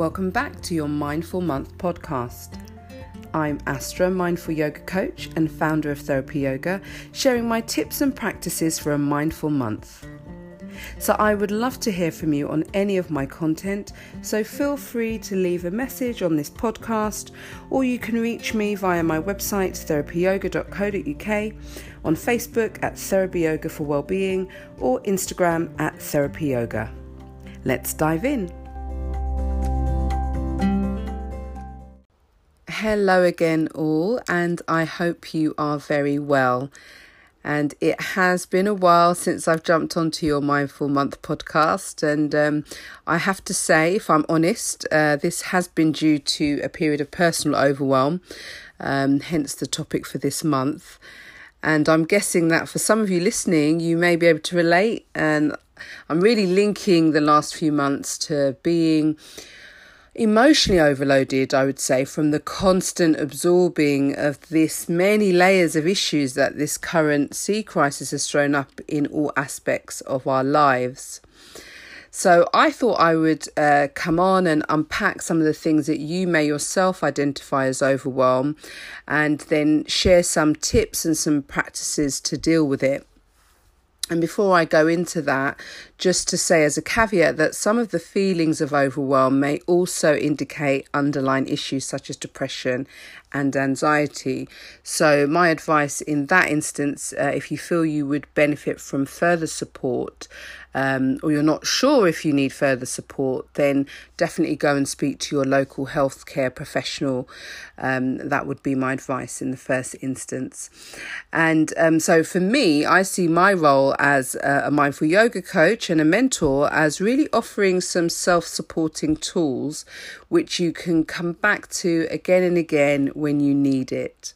Welcome back to your Mindful Month podcast. I'm Astra, mindful yoga coach and founder of Therapy Yoga, sharing my tips and practices for a mindful month. So, I would love to hear from you on any of my content, so feel free to leave a message on this podcast, or you can reach me via my website therapyyoga.co.uk, on Facebook at Therapy Yoga for Wellbeing, or Instagram at Therapy Yoga. Let's dive in. Hello again, all, and I hope you are very well. And it has been a while since I've jumped onto your Mindful Month podcast. And um, I have to say, if I'm honest, uh, this has been due to a period of personal overwhelm, um, hence the topic for this month. And I'm guessing that for some of you listening, you may be able to relate. And I'm really linking the last few months to being emotionally overloaded, I would say, from the constant absorbing of this many layers of issues that this current sea crisis has thrown up in all aspects of our lives. So I thought I would uh, come on and unpack some of the things that you may yourself identify as overwhelm and then share some tips and some practices to deal with it. And before I go into that, just to say as a caveat that some of the feelings of overwhelm may also indicate underlying issues such as depression and anxiety. So, my advice in that instance, uh, if you feel you would benefit from further support, um, or you're not sure if you need further support, then definitely go and speak to your local healthcare professional. Um, that would be my advice in the first instance. And um, so, for me, I see my role as a, mindful yoga coach and a mentor as really offering some self supporting tools which you can come back to again and again when you need it.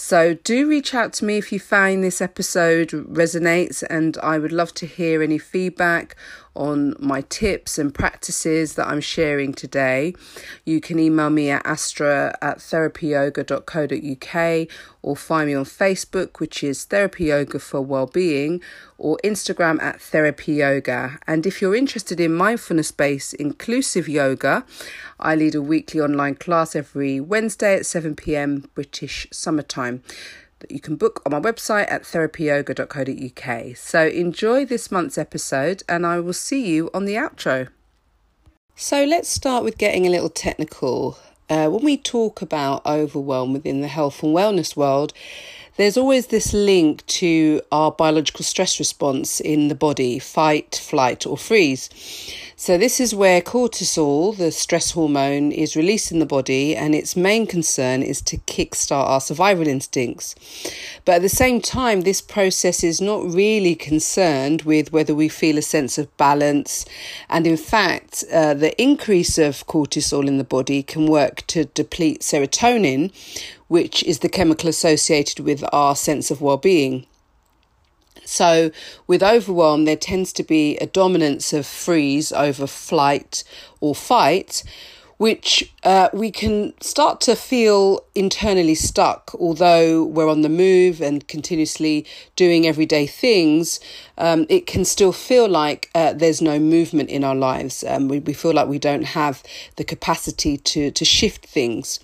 So, do reach out to me if you find this episode resonates, and I would love to hear any feedback on my tips and practices that I'm sharing today. You can email me at astra at therapyyoga.co.uk or find me on Facebook, which is Therapy Yoga for Wellbeing, or Instagram at Therapy Yoga. And if you're interested in mindfulness based inclusive yoga, I lead a weekly online class every Wednesday at 7 pm British summertime that you can book on my website at therapyyoga.co.uk. So enjoy this month's episode, and I will see you on the outro. So let's start with getting a little technical. Uh, when we talk about overwhelm within the health and wellness world, there's always this link to our biological stress response in the body fight, flight, or freeze. So, this is where cortisol, the stress hormone, is released in the body, and its main concern is to kickstart our survival instincts. But at the same time, this process is not really concerned with whether we feel a sense of balance. And in fact, uh, the increase of cortisol in the body can work to deplete serotonin, which is the chemical associated with our sense of well being. So, with overwhelm, there tends to be a dominance of freeze over flight or fight, which uh, we can start to feel internally stuck. Although we're on the move and continuously doing everyday things, um, it can still feel like uh, there's no movement in our lives. Um, we, we feel like we don't have the capacity to, to shift things.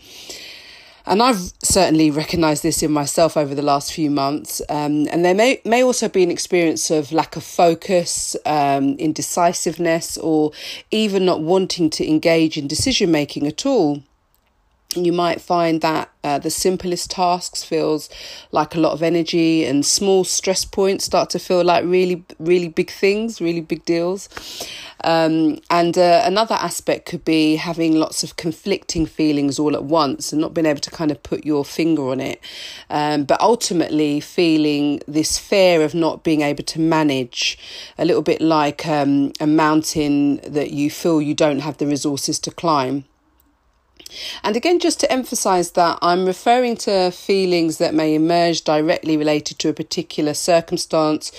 And I've certainly recognised this in myself over the last few months. Um, and there may, may also be an experience of lack of focus, um, indecisiveness, or even not wanting to engage in decision making at all you might find that uh, the simplest tasks feels like a lot of energy and small stress points start to feel like really really big things really big deals. Um, and uh, another aspect could be having lots of conflicting feelings all at once and not being able to kind of put your finger on it. Um, but ultimately feeling this fear of not being able to manage a little bit like um, a mountain that you feel you don't have the resources to climb and again, just to emphasize that I'm referring to feelings that may emerge directly related to a particular circumstance,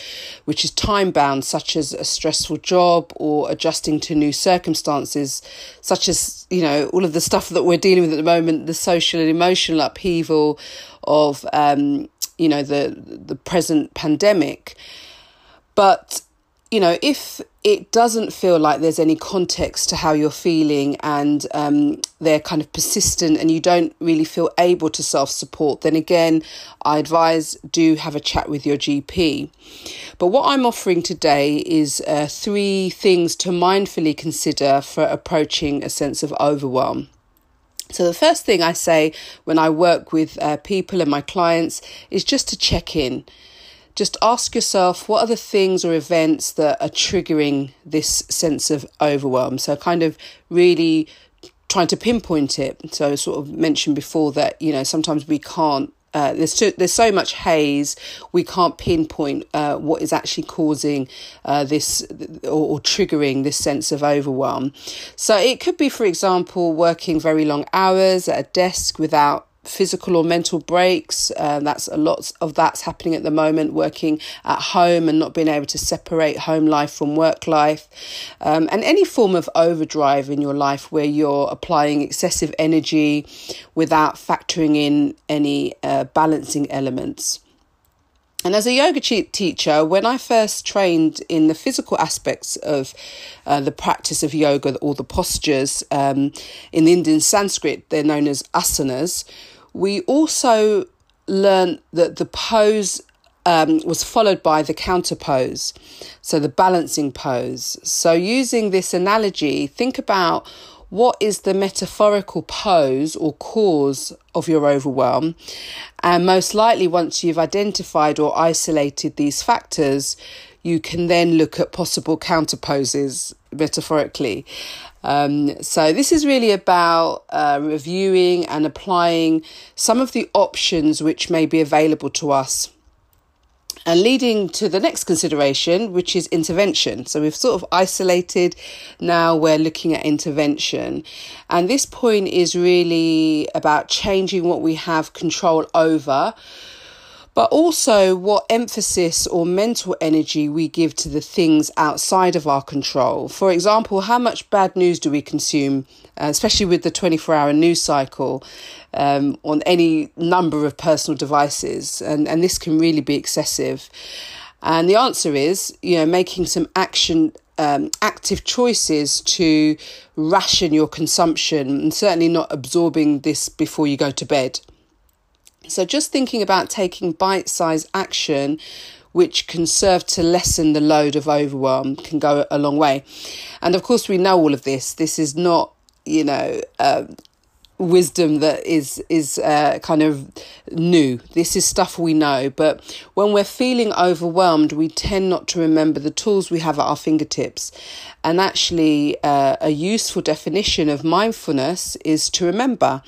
which is time bound, such as a stressful job or adjusting to new circumstances, such as, you know, all of the stuff that we're dealing with at the moment, the social and emotional upheaval of, um, you know, the, the present pandemic. But, you know, if it doesn't feel like there's any context to how you're feeling and um, they're kind of persistent and you don't really feel able to self support, then again, I advise do have a chat with your GP. But what I'm offering today is uh, three things to mindfully consider for approaching a sense of overwhelm. So, the first thing I say when I work with uh, people and my clients is just to check in just ask yourself what are the things or events that are triggering this sense of overwhelm. So, kind of really trying to pinpoint it. So, I sort of mentioned before that, you know, sometimes we can't. Uh, there's so, there's so much haze, we can't pinpoint uh, what is actually causing uh, this or, or triggering this sense of overwhelm. So it could be, for example, working very long hours at a desk without physical or mental breaks. Uh, that's a lot of that's happening at the moment, working at home and not being able to separate home life from work life. Um, and any form of overdrive in your life where you're applying excessive energy without factoring in any uh, balancing elements. And as a yoga teacher, when I first trained in the physical aspects of uh, the practice of yoga, or the postures, um, in Indian Sanskrit, they're known as asanas we also learned that the pose um, was followed by the counter pose, so the balancing pose. So, using this analogy, think about what is the metaphorical pose or cause of your overwhelm. And most likely, once you've identified or isolated these factors, you can then look at possible counter poses metaphorically. Um, so, this is really about uh, reviewing and applying some of the options which may be available to us. And leading to the next consideration, which is intervention. So, we've sort of isolated, now we're looking at intervention. And this point is really about changing what we have control over but also what emphasis or mental energy we give to the things outside of our control. For example, how much bad news do we consume, uh, especially with the 24 hour news cycle, um, on any number of personal devices? And, and this can really be excessive. And the answer is, you know, making some action um, active choices to ration your consumption and certainly not absorbing this before you go to bed. So, just thinking about taking bite sized action which can serve to lessen the load of overwhelm can go a long way. And of course, we know all of this. This is not, you know, uh, wisdom that is is uh, kind of new. This is stuff we know, but when we're feeling overwhelmed, we tend not to remember the tools we have at our fingertips. And actually, uh, a useful definition of mindfulness is to remember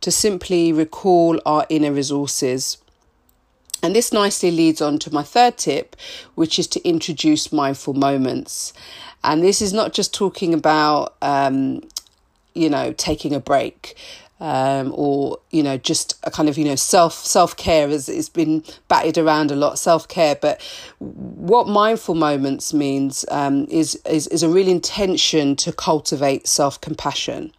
to simply recall our inner resources. And this nicely leads on to my third tip, which is to introduce mindful moments. And this is not just talking about, um, you know, taking a break. Um, or you know just a kind of you know self self care has it's been batted around a lot self care but what mindful moments means um, is, is is a real intention to cultivate self compassion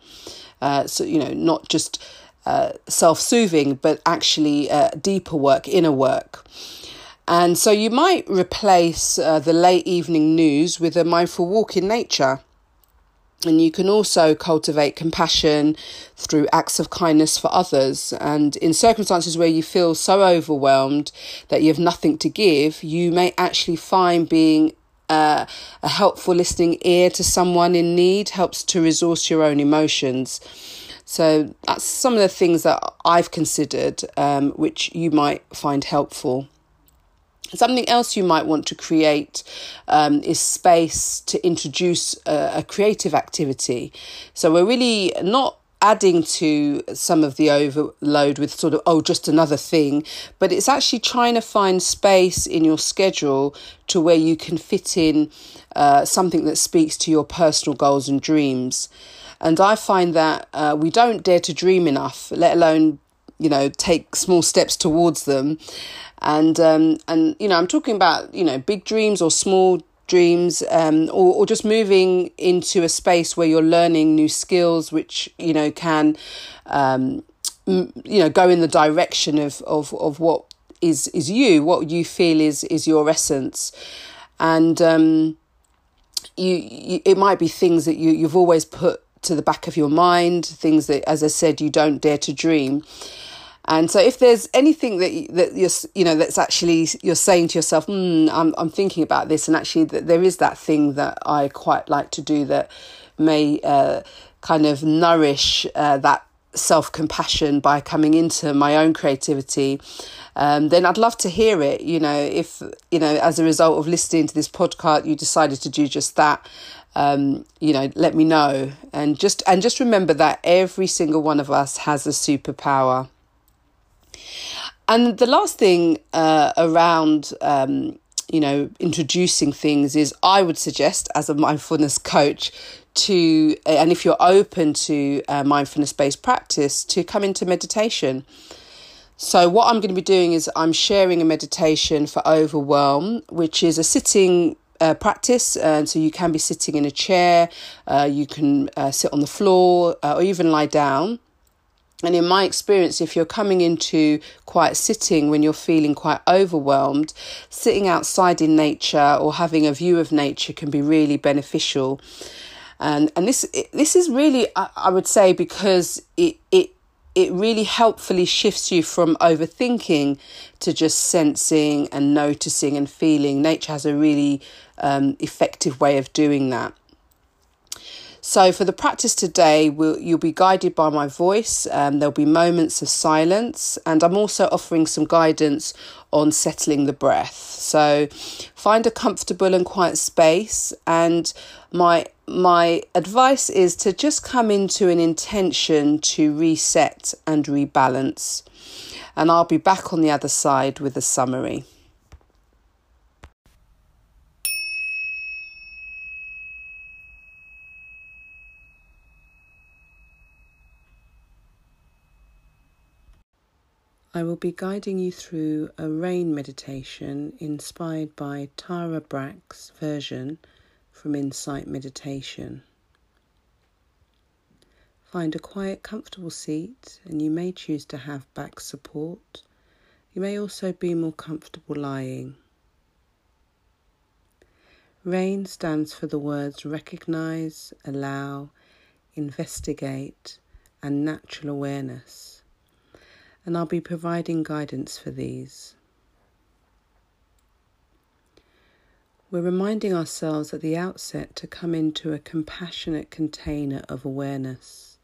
uh, so you know not just uh, self soothing, but actually uh, deeper work, inner work. And so you might replace uh, the late evening news with a mindful walk in nature. And you can also cultivate compassion through acts of kindness for others. And in circumstances where you feel so overwhelmed that you have nothing to give, you may actually find being uh, a helpful listening ear to someone in need helps to resource your own emotions. So that's some of the things that I've considered, um, which you might find helpful. Something else you might want to create um, is space to introduce a, a creative activity. So we're really not adding to some of the overload with sort of, oh, just another thing, but it's actually trying to find space in your schedule to where you can fit in uh, something that speaks to your personal goals and dreams. And I find that uh, we don't dare to dream enough, let alone, you know, take small steps towards them. And, um, and you know, I'm talking about, you know, big dreams or small dreams um, or, or just moving into a space where you're learning new skills which you know can um, m- you know go in the direction of, of, of what is is you what you feel is is your essence and um, you, you it might be things that you you've always put to the back of your mind, things that, as I said, you don't dare to dream. And so, if there's anything that that you're, you know, that's actually you're saying to yourself, mm, I'm I'm thinking about this, and actually that there is that thing that I quite like to do that may uh, kind of nourish uh, that self compassion by coming into my own creativity, um, then I'd love to hear it. You know, if, you know, as a result of listening to this podcast, you decided to do just that. Um, you know, let me know. And just, and just remember that every single one of us has a superpower. And the last thing uh, around, um, you know, introducing things is I would suggest as a mindfulness coach to, and if you're open to uh, mindfulness based practice, to come into meditation. So, what I'm going to be doing is I'm sharing a meditation for overwhelm, which is a sitting uh, practice. And so, you can be sitting in a chair, uh, you can uh, sit on the floor, uh, or even lie down. And in my experience, if you're coming into quiet sitting when you're feeling quite overwhelmed, sitting outside in nature or having a view of nature can be really beneficial and and this this is really I, I would say because it it it really helpfully shifts you from overthinking to just sensing and noticing and feeling. Nature has a really um, effective way of doing that. So, for the practice today, we'll, you'll be guided by my voice. Um, there'll be moments of silence, and I'm also offering some guidance on settling the breath. So, find a comfortable and quiet space. And my my advice is to just come into an intention to reset and rebalance. And I'll be back on the other side with a summary. I will be guiding you through a rain meditation inspired by Tara Brach's version from Insight Meditation. Find a quiet, comfortable seat, and you may choose to have back support. You may also be more comfortable lying. RAIN stands for the words recognize, allow, investigate, and natural awareness and I'll be providing guidance for these. We're reminding ourselves at the outset to come into a compassionate container of awareness.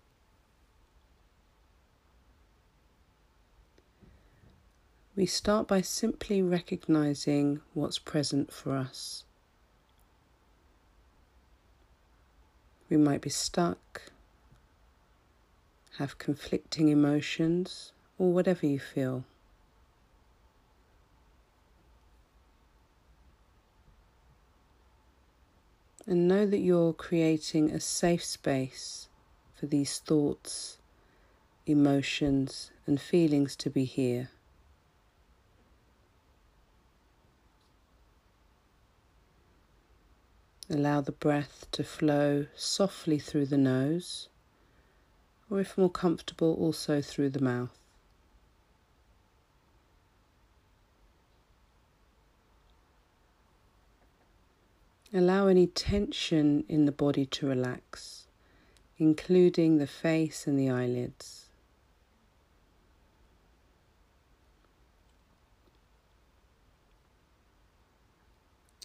We start by simply recognizing what's present for us. We might be stuck, have conflicting emotions or whatever you feel. And know that you're creating a safe space for these thoughts, emotions, and feelings to be here. Allow the breath to flow softly through the nose, or if more comfortable, also through the mouth. Allow any tension in the body to relax, including the face and the eyelids.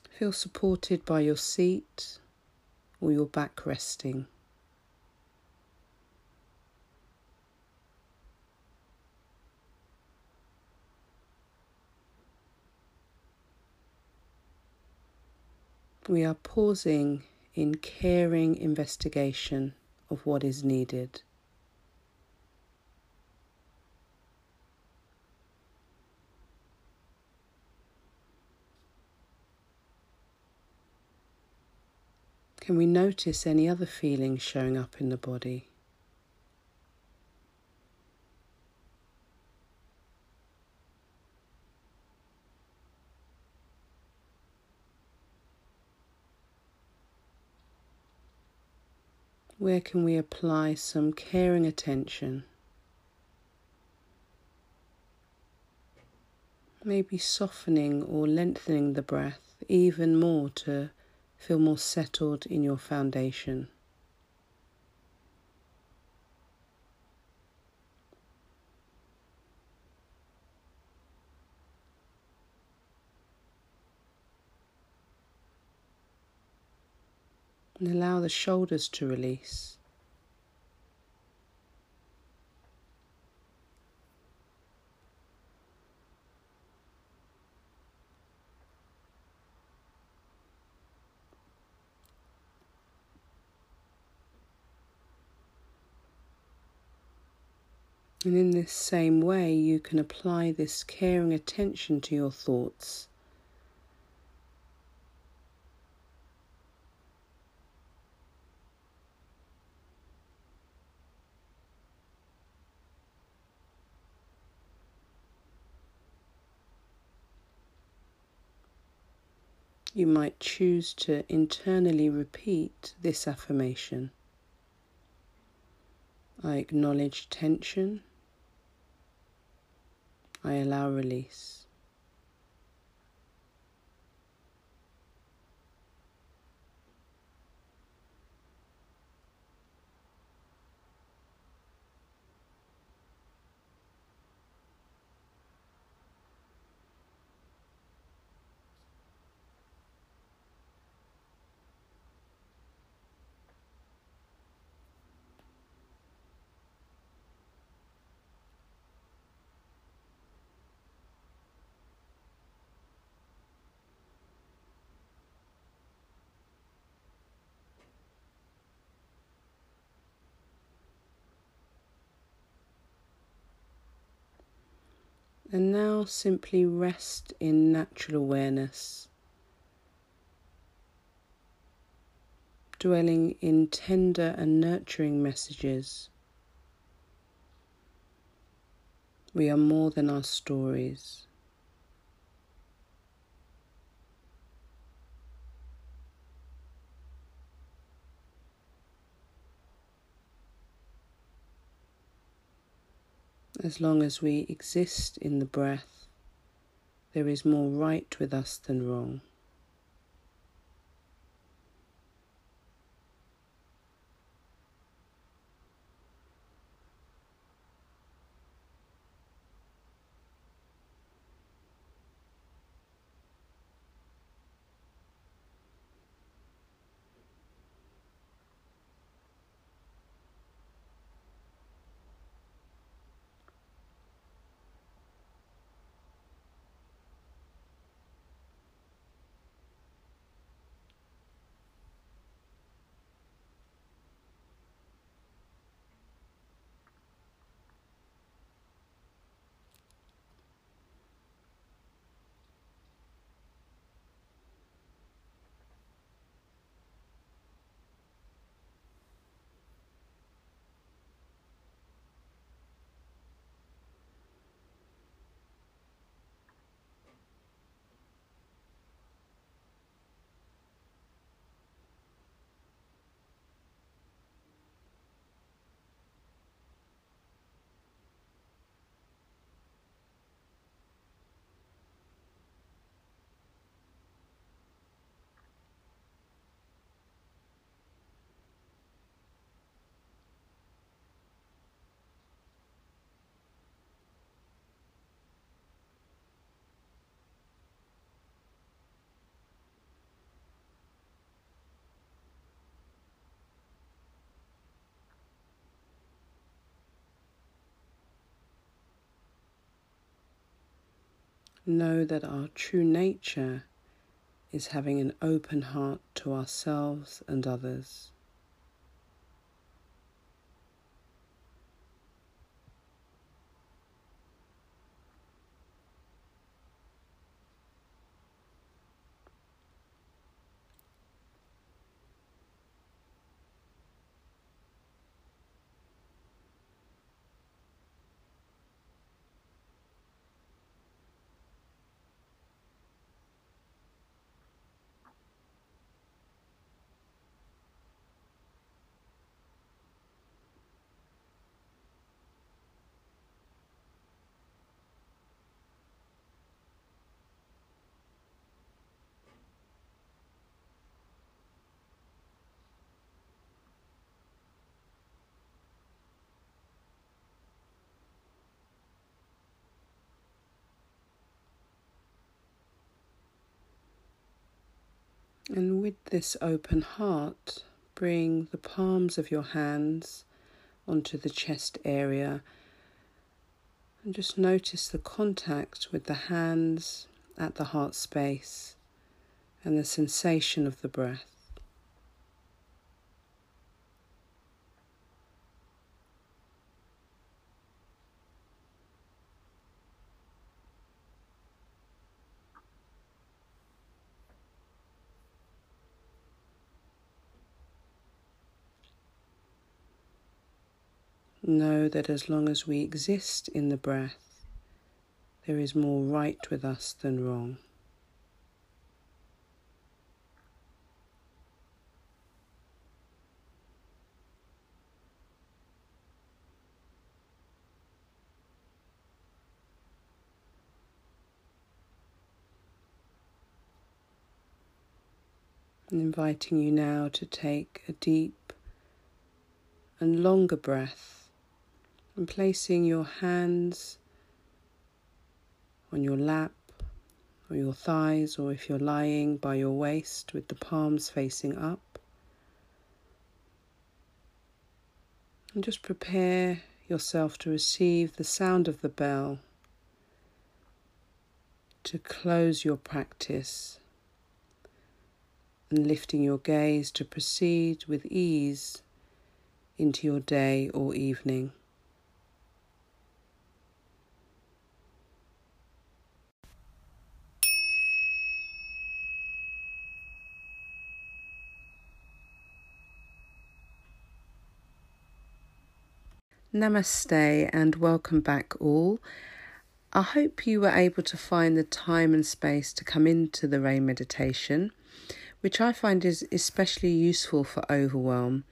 Feel supported by your seat or your back resting. We are pausing in caring investigation of what is needed. Can we notice any other feelings showing up in the body? Where can we apply some caring attention? Maybe softening or lengthening the breath even more to feel more settled in your foundation. And allow the shoulders to release. And in this same way, you can apply this caring attention to your thoughts. You might choose to internally repeat this affirmation. I acknowledge tension. I allow release. And now simply rest in natural awareness, dwelling in tender and nurturing messages. We are more than our stories. As long as we exist in the breath, there is more right with us than wrong. Know that our true nature is having an open heart to ourselves and others. And with this open heart, bring the palms of your hands onto the chest area and just notice the contact with the hands at the heart space and the sensation of the breath. Know that as long as we exist in the breath, there is more right with us than wrong. inviting you now to take a deep and longer breath and placing your hands on your lap or your thighs, or if you're lying by your waist with the palms facing up. And just prepare yourself to receive the sound of the bell, to close your practice, and lifting your gaze to proceed with ease into your day or evening. Namaste and welcome back, all. I hope you were able to find the time and space to come into the rain meditation, which I find is especially useful for overwhelm,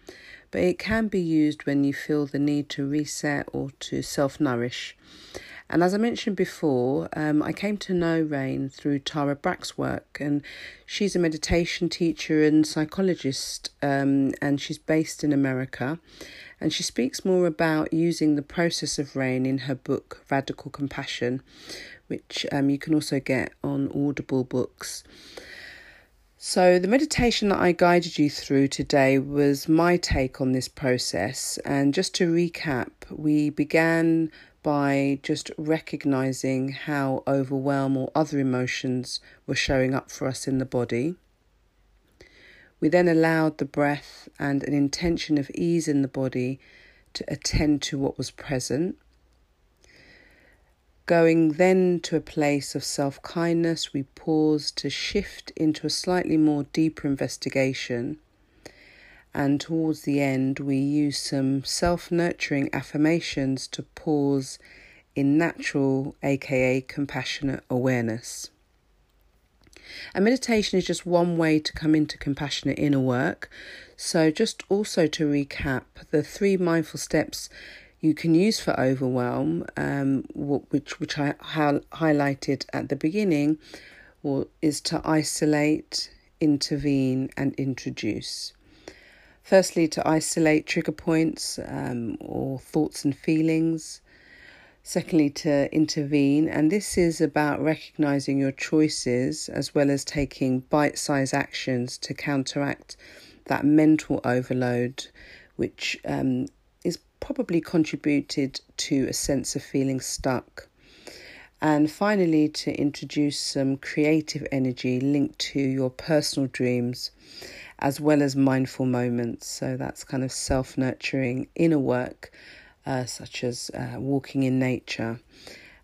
but it can be used when you feel the need to reset or to self nourish. And as I mentioned before, um, I came to know Rain through Tara Brach's work, and she's a meditation teacher and psychologist, um, and she's based in America. And she speaks more about using the process of rain in her book Radical Compassion, which um, you can also get on Audible books. So, the meditation that I guided you through today was my take on this process. And just to recap, we began by just recognizing how overwhelm or other emotions were showing up for us in the body. We then allowed the breath and an intention of ease in the body to attend to what was present. Going then to a place of self kindness, we paused to shift into a slightly more deeper investigation and towards the end, we use some self nurturing affirmations to pause in natural, aka compassionate awareness. And meditation is just one way to come into compassionate inner work. So, just also to recap, the three mindful steps you can use for overwhelm, um, which which I highlighted at the beginning, well, is to isolate, intervene, and introduce. Firstly, to isolate trigger points um, or thoughts and feelings. Secondly, to intervene, and this is about recognizing your choices as well as taking bite sized actions to counteract that mental overload, which um, is probably contributed to a sense of feeling stuck. And finally, to introduce some creative energy linked to your personal dreams as well as mindful moments. So that's kind of self nurturing inner work, uh, such as uh, walking in nature.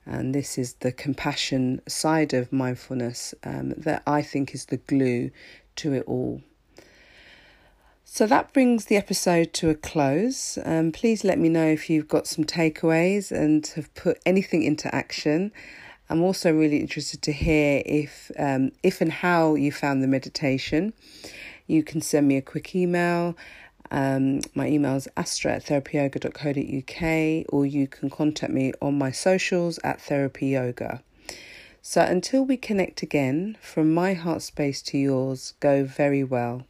And this is the compassion side of mindfulness um, that I think is the glue to it all. So that brings the episode to a close. Um, please let me know if you've got some takeaways and have put anything into action. I'm also really interested to hear if, um, if and how you found the meditation you can send me a quick email. Um, my email is astra at therapyyoga.co.uk or you can contact me on my socials at therapy yoga. So until we connect again, from my heart space to yours, go very well.